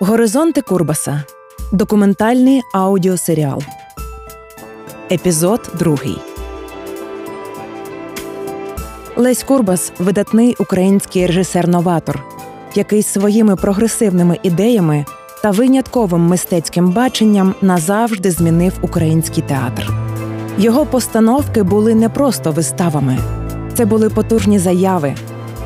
Горизонти Курбаса. Документальний аудіосеріал. Епізод 2. Лесь Курбас видатний український режисер-новатор, який своїми прогресивними ідеями та винятковим мистецьким баченням назавжди змінив український театр. Його постановки були не просто виставами, це були потужні заяви,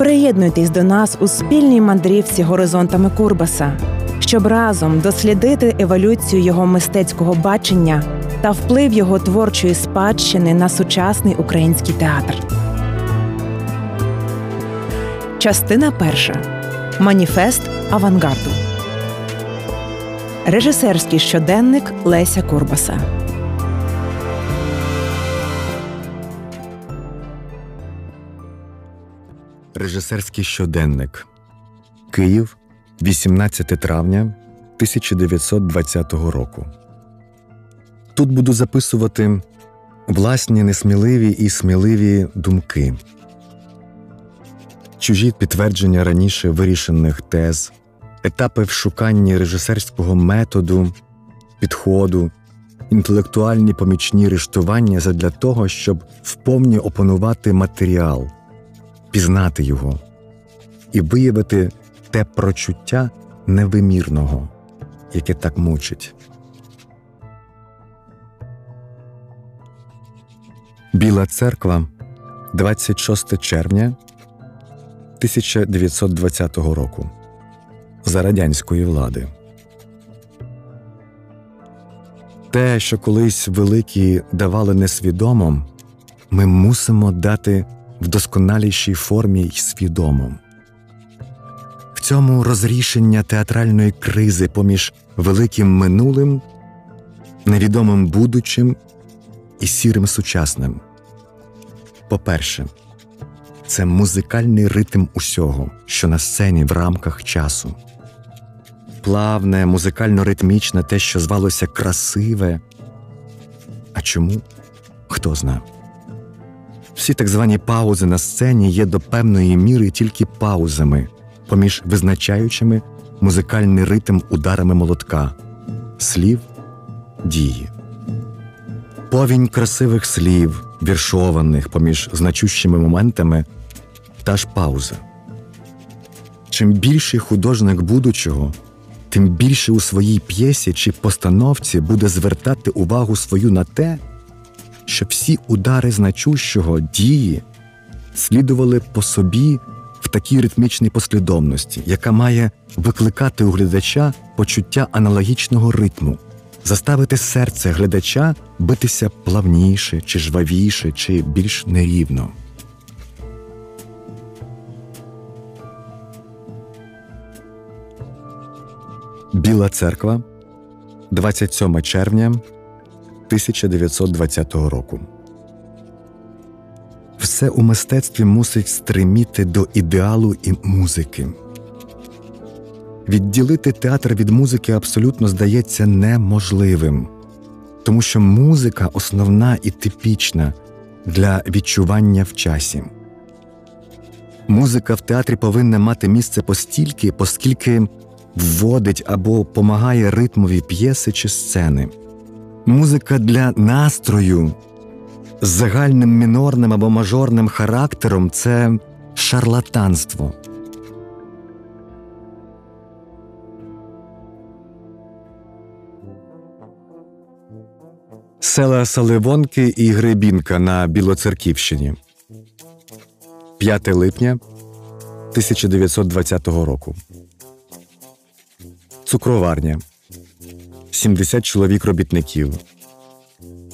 Приєднуйтесь до нас у спільній мандрівці горизонтами Курбаса, щоб разом дослідити еволюцію його мистецького бачення та вплив його творчої спадщини на сучасний український театр. Частина перша Маніфест авангарду. Режисерський щоденник Леся Курбаса. Режисерський щоденник. Київ, 18 травня 1920 року. Тут буду записувати власні несміливі і сміливі думки, чужі підтвердження раніше вирішених тез, етапи в шуканні режисерського методу, підходу, інтелектуальні помічні рештування задля того, щоб вповні опанувати матеріал пізнати його і виявити те прочуття невимірного, яке так мучить. Біла церква 26 червня 1920 року за радянської влади. Те, що колись великі давали несвідомо, ми мусимо дати в досконалішій формі й свідомо. В цьому розрішення театральної кризи поміж великим минулим, невідомим будучим і сірим сучасним. По-перше, це музикальний ритм усього, що на сцені в рамках часу. Плавне, музикально ритмічне те, що звалося красиве. А чому? Хто знає. Всі так звані паузи на сцені є до певної міри тільки паузами поміж визначаючими музикальний ритм ударами молотка, слів, дії. Повінь красивих слів, віршованих поміж значущими моментами та ж пауза. Чим більший художник будучого, тим більше у своїй п'єсі чи постановці буде звертати увагу свою на те що всі удари значущого дії слідували по собі в такій ритмічній послідовності, яка має викликати у глядача почуття аналогічного ритму, заставити серце глядача битися плавніше, чи жвавіше, чи більш нерівно. Біла церква 27 червня 1920 року. Все у мистецтві мусить стриміти до ідеалу і музики. Відділити театр від музики абсолютно здається неможливим, тому що музика основна і типічна для відчування в часі. Музика в театрі повинна мати місце постільки, оскільки вводить або помагає ритмові п'єси чи сцени. Музика для настрою з загальним мінорним або мажорним характером це шарлатанство. Села Саливонки і Гребінка на Білоцерківщині 5 липня 1920 року. Цукроварня 70 чоловік робітників,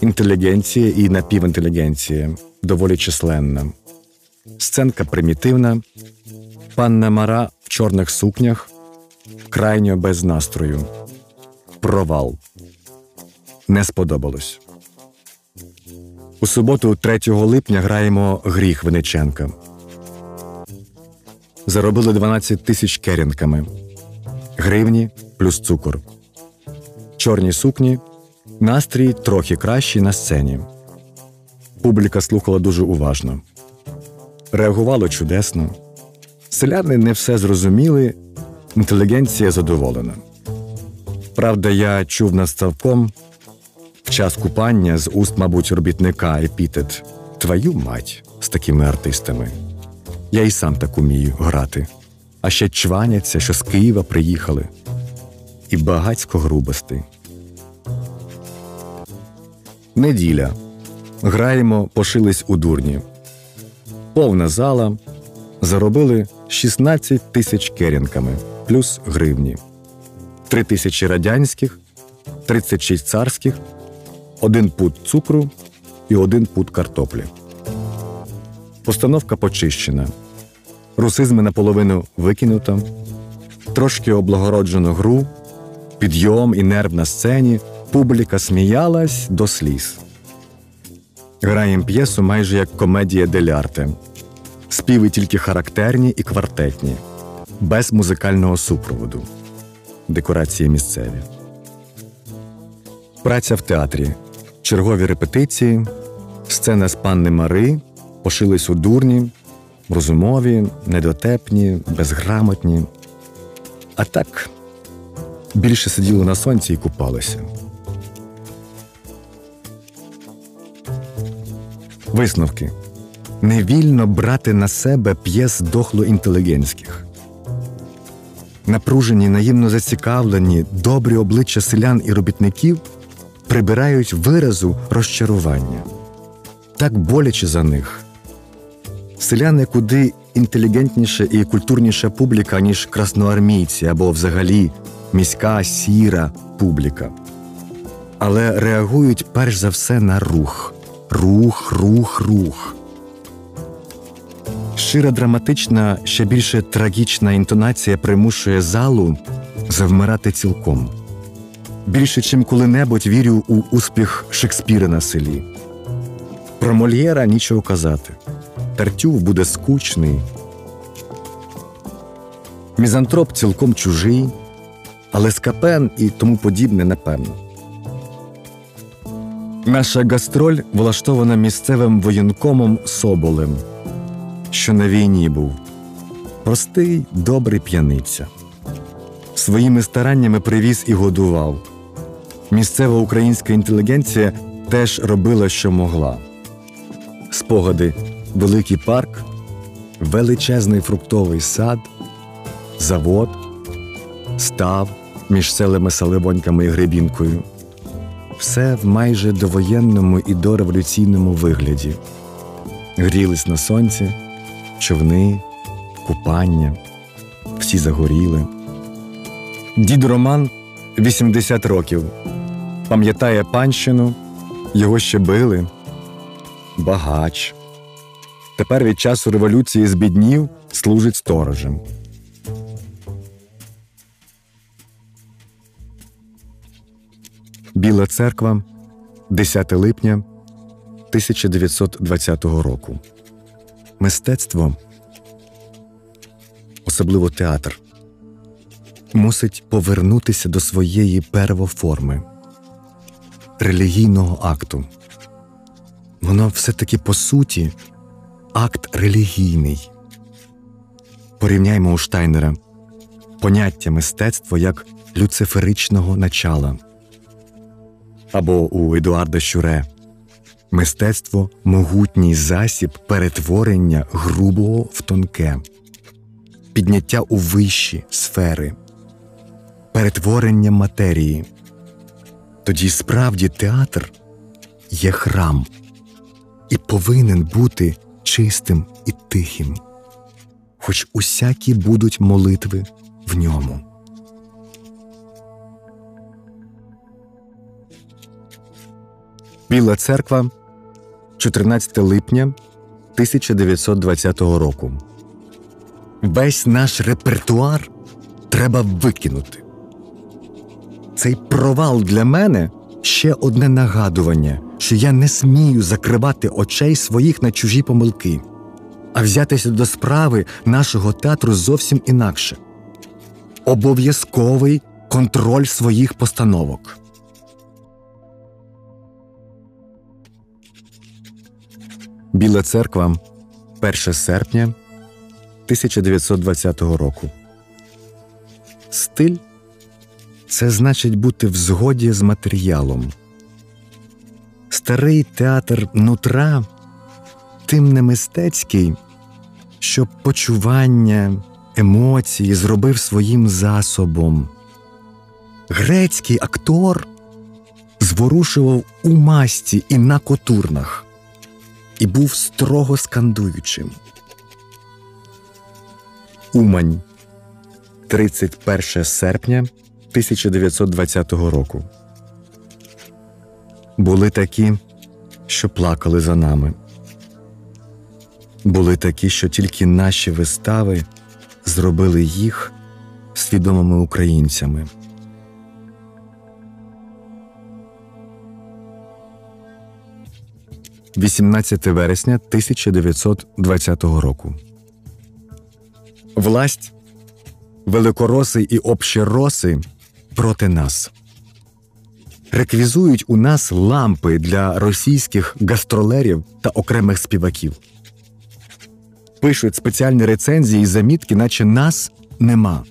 інтелігенція і напівінтелігенція доволі численна, сценка примітивна, Панна Мара в чорних сукнях, крайньо без настрою. Провал. Не сподобалось. У суботу, 3 липня, граємо гріх Вениченка. Заробили 12 тисяч керінками, гривні плюс цукор. Чорні сукні, настрій трохи кращий на сцені. Публіка слухала дуже уважно. Реагувало чудесно. Селяни не все зрозуміли, інтелігенція задоволена. Правда, я чув над ставком в час купання з уст, мабуть, робітника епітет Твою мать з такими артистами. Я і сам так умію грати, а ще чваняться, що з Києва приїхали, і багацько грубости. Неділя. Граємо, пошились у дурні. Повна зала. Заробили 16 тисяч керінками плюс гривні, 3 тисячі радянських, 36 царських, один пуд цукру і один пуд картоплі. Постановка почищена. Русизми наполовину викинуто, трошки облагороджено гру, підйом і нерв на сцені, публіка сміялась до сліз. Граємо п'єсу майже як комедія дель арте. Співи тільки характерні і квартетні, без музикального супроводу, декорації місцеві. Праця в театрі, чергові репетиції, сцена з панни Мари пошились у дурні, розумові, недотепні, безграмотні. А так більше сиділи на сонці і купалися. Висновки невільно брати на себе п'єс дохло інтелігентських. Напружені, наївно зацікавлені, добрі обличчя селян і робітників прибирають виразу розчарування. Так боляче за них. Селяни куди інтелігентніша і культурніша публіка, ніж красноармійці або взагалі міська сіра публіка. Але реагують перш за все на рух. Рух, рух, рух. Щира драматична, ще більше трагічна інтонація примушує залу завмирати цілком. Більше, чим коли-небудь вірю у успіх Шекспіра на селі. Про Мольєра нічого казати. Тартюв буде скучний. Мізантроп цілком чужий, але скапен і тому подібне напевно. Наша гастроль влаштована місцевим воєнкомом Соболем що на війні був простий, добрий п'яниця. Своїми стараннями привіз і годував. Місцева українська інтелігенція теж робила, що могла. Спогади, великий парк, величезний фруктовий сад, завод, став між селами Саливоньками і Гребінкою. Все в майже довоєнному і дореволюційному вигляді. Грілись на сонці човни, купання, всі загоріли. Дід Роман 80 років. Пам'ятає панщину, його ще били. Багач. Тепер від часу революції збіднів служить сторожем. Біла церква 10 липня 1920 року мистецтво, особливо театр, мусить повернутися до своєї первоформи, релігійного акту. Воно все-таки по суті акт релігійний. Порівняймо у Штайнера поняття мистецтва як люциферичного начала або у Едуарда Щуре Мистецтво могутній засіб перетворення грубого в тонке, підняття у вищі сфери, перетворення матерії. Тоді справді театр є храм і повинен бути чистим і тихим, хоч усякі будуть молитви в ньому. Біла церква 14 липня 1920 року. весь наш репертуар треба викинути. Цей провал для мене ще одне нагадування, що я не смію закривати очей своїх на чужі помилки, а взятися до справи нашого театру зовсім інакше. Обов'язковий контроль своїх постановок. Біла церква 1 серпня 1920 року. Стиль це значить бути в згоді з матеріалом. Старий театр нутра тим не мистецький, що почування, емоції зробив своїм засобом. Грецький актор зворушував у масті і на котурнах і був строго скандуючим. Умань, 31 серпня 1920 року. Були такі, що плакали за нами. Були такі, що тільки наші вистави зробили їх свідомими українцями. 18 вересня 1920 року. Власть, великороси і общероси проти нас. Реквізують у нас лампи для російських гастролерів та окремих співаків. Пишуть спеціальні рецензії і замітки, наче нас нема.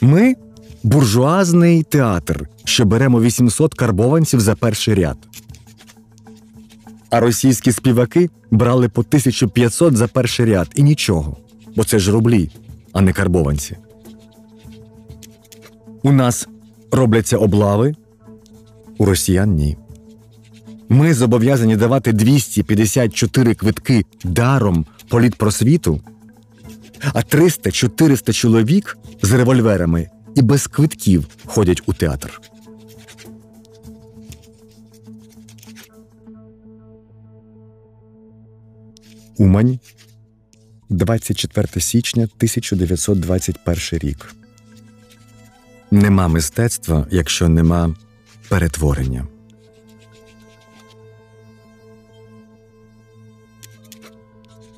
Ми буржуазний театр, що беремо 800 карбованців за перший ряд а російські співаки брали по 1500 за перший ряд і нічого, бо це ж рублі, а не карбованці. У нас робляться облави, у росіян ні. Ми зобов'язані давати 254 квитки даром політпросвіту, а 300-400 чоловік з револьверами і без квитків ходять у театр. Умань, 24 січня 1921 рік. Нема мистецтва, якщо нема перетворення.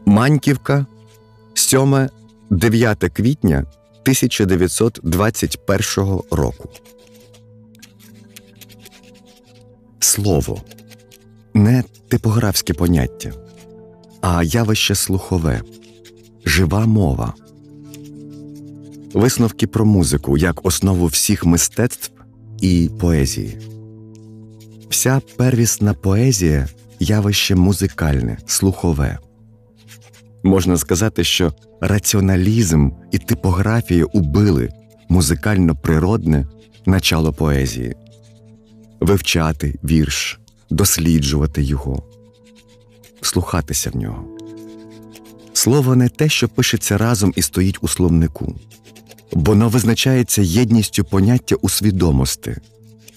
Маньківка 7 9 квітня 1921 року. Слово не типографське поняття а явище слухове, жива мова. Висновки про музику як основу всіх мистецтв і поезії. Вся первісна поезія явище музикальне, слухове. Можна сказати, що раціоналізм і типографія убили музикально природне начало поезії, вивчати вірш, досліджувати його вслухатися в нього. Слово не те, що пишеться разом і стоїть у словнику, воно визначається єдністю поняття у свідомості,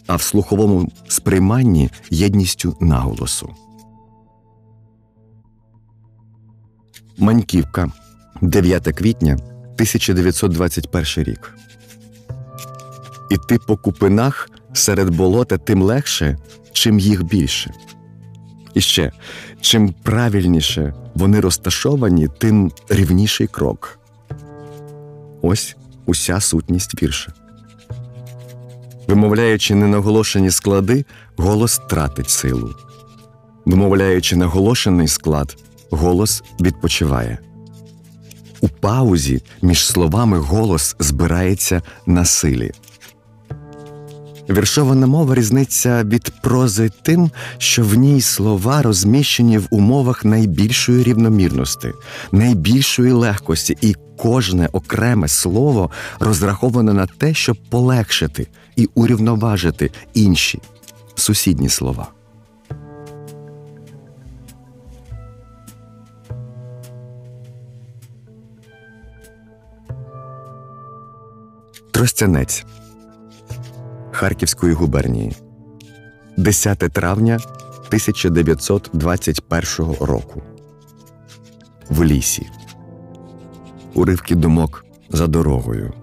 а в слуховому сприйманні єдністю наголосу. Маньківка 9 квітня 1921 рік. Іти по купинах серед болота тим легше, чим їх більше. І ще чим правильніше вони розташовані, тим рівніший крок. Ось уся сутність вірша. Вимовляючи ненаголошені склади, голос тратить силу. Вимовляючи наголошений склад, голос відпочиває. У паузі між словами голос збирається на силі. Віршована мова різниця від прози тим, що в ній слова розміщені в умовах найбільшої рівномірності, найбільшої легкості, і кожне окреме слово розраховане на те, щоб полегшити і урівноважити інші сусідні слова. Тростянець Харківської губернії 10 травня 1921 року. В лісі. уривки думок за дорогою.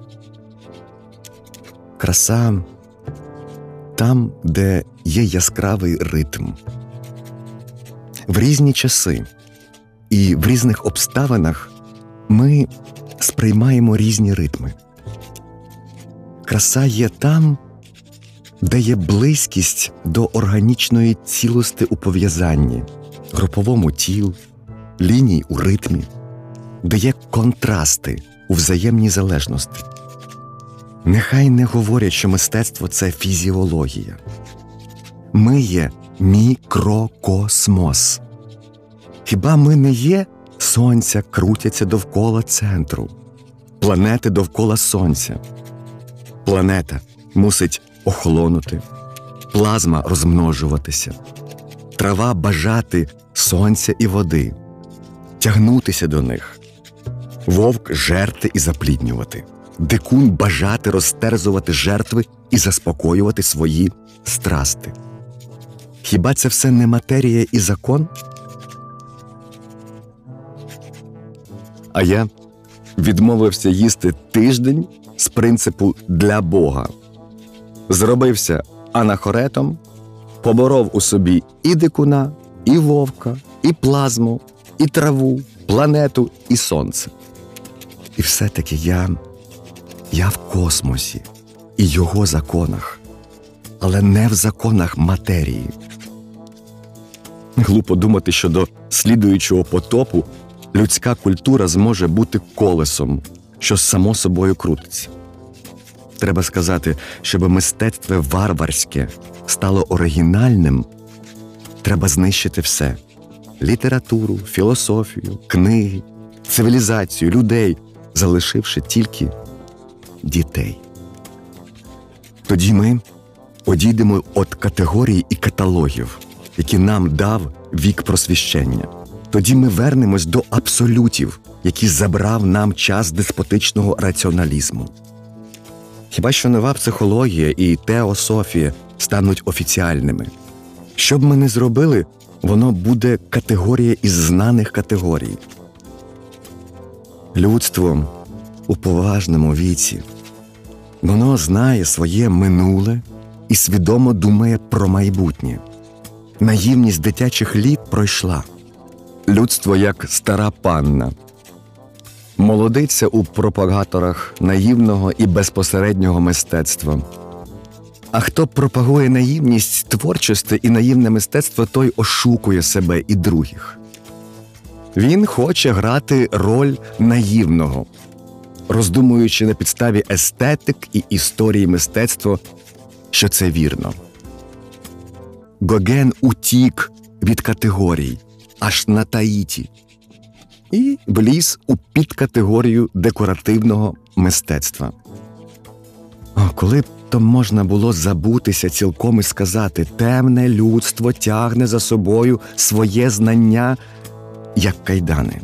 Краса там, де є яскравий ритм. В різні часи і в різних обставинах ми сприймаємо різні ритми. Краса є там, де є близькість до органічної цілости у пов'язанні, груповому тіл, ліній у ритмі, де є контрасти у взаємній залежності. Нехай не говорять, що мистецтво це фізіологія. Ми є мікрокосмос. Хіба ми не є сонця крутяться довкола центру, планети довкола сонця? Планета мусить охолонути, плазма розмножуватися, трава бажати сонця і води, тягнутися до них, вовк жерти і запліднювати, дикун бажати розтерзувати жертви і заспокоювати свої страсти. Хіба це все не матерія і закон? А я відмовився їсти тиждень з принципу для Бога. Зробився анахоретом, поборов у собі і дикуна, і вовка, і плазму, і траву, планету, і сонце. І все-таки я, я в космосі і його законах, але не в законах матерії. Глупо думати, що до слідуючого потопу людська культура зможе бути колесом, що само собою крутиться. Треба сказати, щоб мистецтво варварське стало оригінальним, треба знищити все: літературу, філософію, книги, цивілізацію, людей, залишивши тільки дітей. Тоді ми одійдемо від категорій і каталогів, які нам дав вік просвіщення. Тоді ми вернемось до абсолютів, які забрав нам час деспотичного раціоналізму. Хіба що нова психологія і теософія стануть офіціальними? Що б ми не зробили, воно буде категорія із знаних категорій. Людство у поважному віці. Воно знає своє минуле і свідомо думає про майбутнє. Наївність дитячих літ пройшла. Людство як стара панна. Молодиться у пропагаторах наївного і безпосереднього мистецтва. А хто пропагує наївність творчості і наївне мистецтво, той ошукує себе і других. Він хоче грати роль наївного, роздумуючи на підставі естетик і історії мистецтва, що це вірно. Гоген утік від категорій аж на Таїті і вліз у підкатегорію декоративного мистецтва. О, коли б то можна було забутися цілком і сказати, темне людство тягне за собою своє знання як кайдани.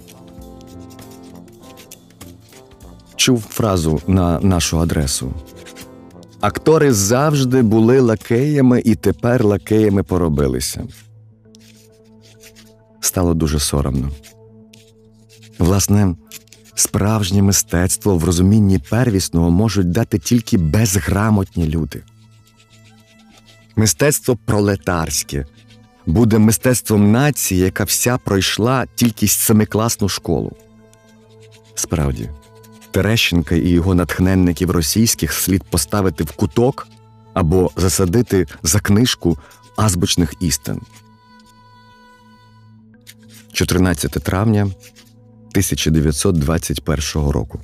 Чув фразу на нашу адресу. Актори завжди були лакеями і тепер лакеями поробилися. Стало дуже соромно. Власне, справжнє мистецтво в розумінні первісного можуть дати тільки безграмотні люди. Мистецтво пролетарське буде мистецтвом нації, яка вся пройшла тільки семикласну школу. Справді, Терещенка і його натхненників російських слід поставити в куток або засадити за книжку азбучних істин. 14 травня 1921 року.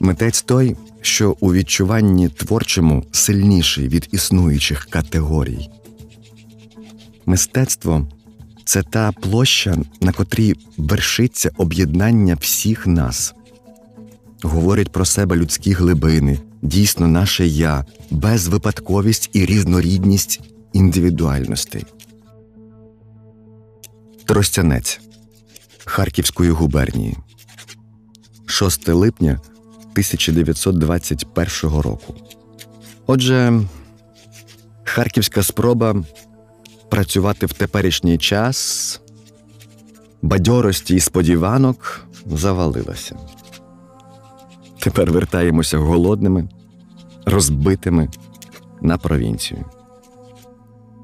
Митець той, що у відчуванні творчому сильніший від існуючих категорій. Мистецтво це та площа, на котрій вершиться об'єднання всіх нас. Говорять про себе людські глибини, дійсно наше я, безвипадковість і різнорідність індивідуальностей. Тростянець Харківської губернії 6 липня 1921 року. Отже, харківська спроба працювати в теперішній час бадьорості і сподіванок завалилася. Тепер вертаємося голодними, розбитими на провінцію.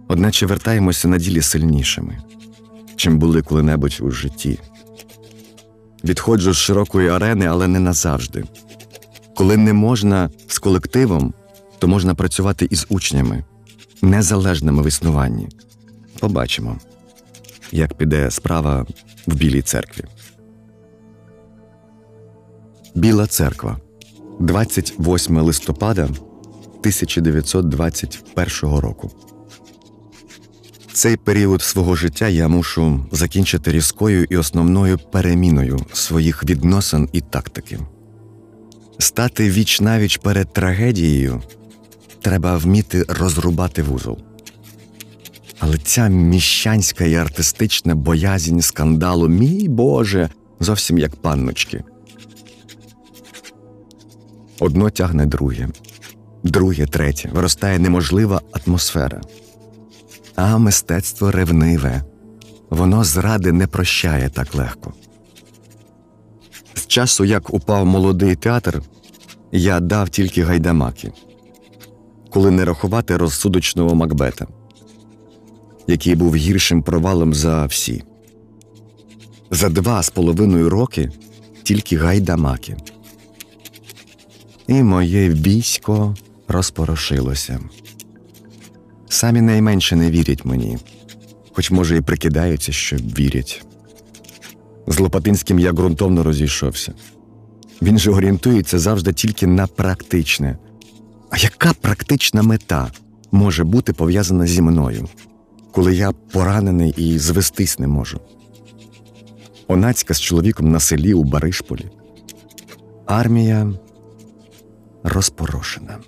Одначе вертаємося на ділі сильнішими, чим були коли-небудь у житті. Відходжу з широкої арени, але не назавжди. Коли не можна з колективом, то можна працювати із учнями, незалежними в існуванні. Побачимо, як піде справа в Білій церкві. Біла церква 28 листопада 1921 року. Цей період свого життя я мушу закінчити різкою і основною переміною своїх відносин і тактики. Стати віч навіч перед трагедією треба вміти розрубати вузол. Але ця міщанська і артистична боязнь скандалу, мій Боже, зовсім як панночки. Одно тягне друге, друге, третє, виростає неможлива атмосфера. А мистецтво ревниве, воно зради не прощає так легко. З часу, як упав молодий театр, я дав тільки гайдамаки, коли не рахувати розсудочного Макбета, який був гіршим провалом за всі. За два з половиною роки тільки гайдамаки. І моє військо розпорошилося. Самі найменше не вірять мені, хоч, може, і прикидаються, що вірять. З Лопатинським я ґрунтовно розійшовся. Він же орієнтується завжди тільки на практичне. А яка практична мета може бути пов'язана зі мною, коли я поранений і звестись не можу? Онацька з чоловіком на селі у Баришполі. Армія розпорошена.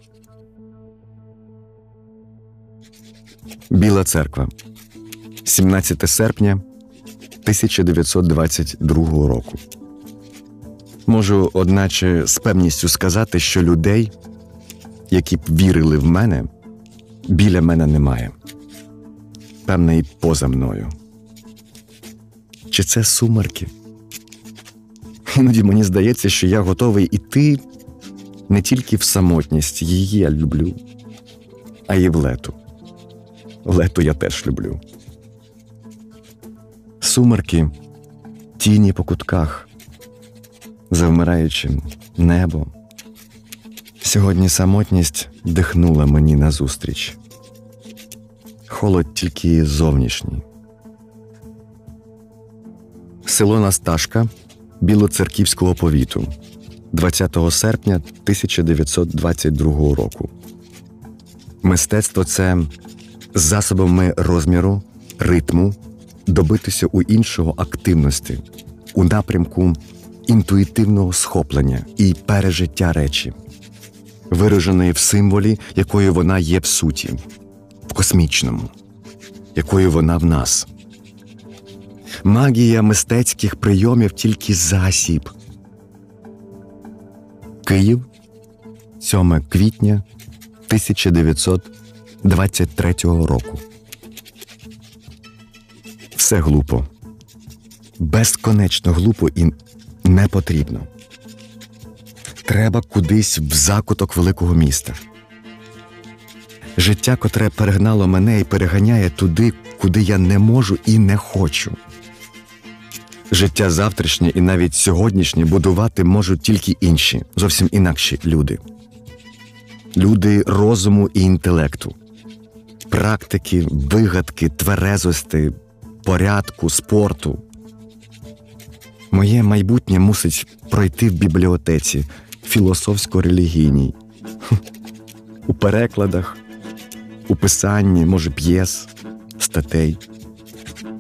Біла церква 17 серпня 1922 року. Можу, одначе, з певністю сказати, що людей, які б вірили в мене, біля мене немає. Певне, і поза мною. Чи це сумерки? Іноді мені здається, що я готовий іти не тільки в самотність, її я люблю, а й в лету. Лету я теж люблю. Сумерки, тіні по кутках, завмираючи небо. Сьогодні самотність дихнула мені назустріч. Холод тільки зовнішній. Село Насташка Білоцерківського повіту 20 серпня 1922 року. Мистецтво це засобами розміру, ритму добитися у іншого активності у напрямку інтуїтивного схоплення і пережиття речі, вираженої в символі, якою вона є в суті, в космічному, якою вона в нас. Магія мистецьких прийомів тільки засіб. Київ 7 квітня 1923 року. Все глупо, безконечно глупо і не потрібно. Треба кудись в закуток великого міста. Життя, котре перегнало мене і переганяє туди, куди я не можу і не хочу. Життя завтрашнє і навіть сьогоднішнє будувати можуть тільки інші, зовсім інакші люди. Люди розуму і інтелекту, практики, вигадки, тверезості, порядку, спорту. Моє майбутнє мусить пройти в бібліотеці філософсько-релігійній, у перекладах, у писанні, може, п'єс, статей,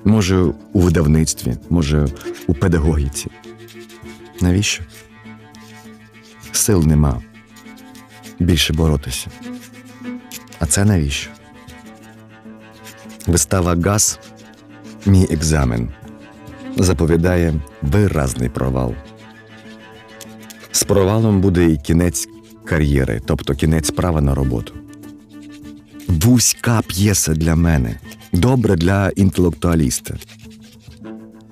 може, у видавництві, може, у педагогіці. Навіщо? Сил нема більше боротися. А це навіщо? Вистава Газ, мій екзамен, заповідає виразний провал. З провалом буде і кінець кар'єри, тобто кінець права на роботу. Вузька п'єса для мене, добре для інтелектуаліста.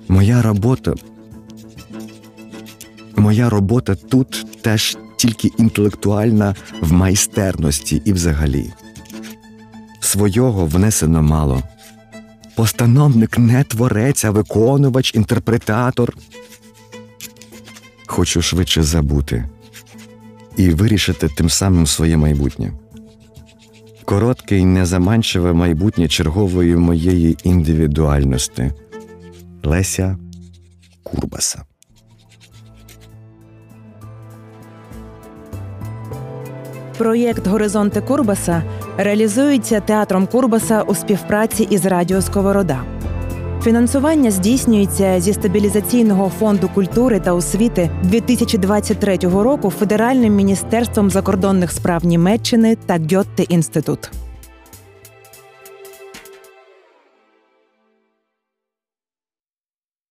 Моя робота. Моя робота тут теж тільки інтелектуальна в майстерності і взагалі. Свого внесено мало. Постановник не творець, а виконувач, інтерпретатор. Хочу швидше забути і вирішити тим самим своє майбутнє. Коротке й незаманчиве майбутнє чергової моєї індивідуальності Леся Курбаса. Проєкт Горизонти Курбаса реалізується театром Курбаса у співпраці із Радіо Сковорода. Фінансування здійснюється зі стабілізаційного фонду культури та освіти 2023 року Федеральним міністерством закордонних справ Німеччини та Гьотте інститут.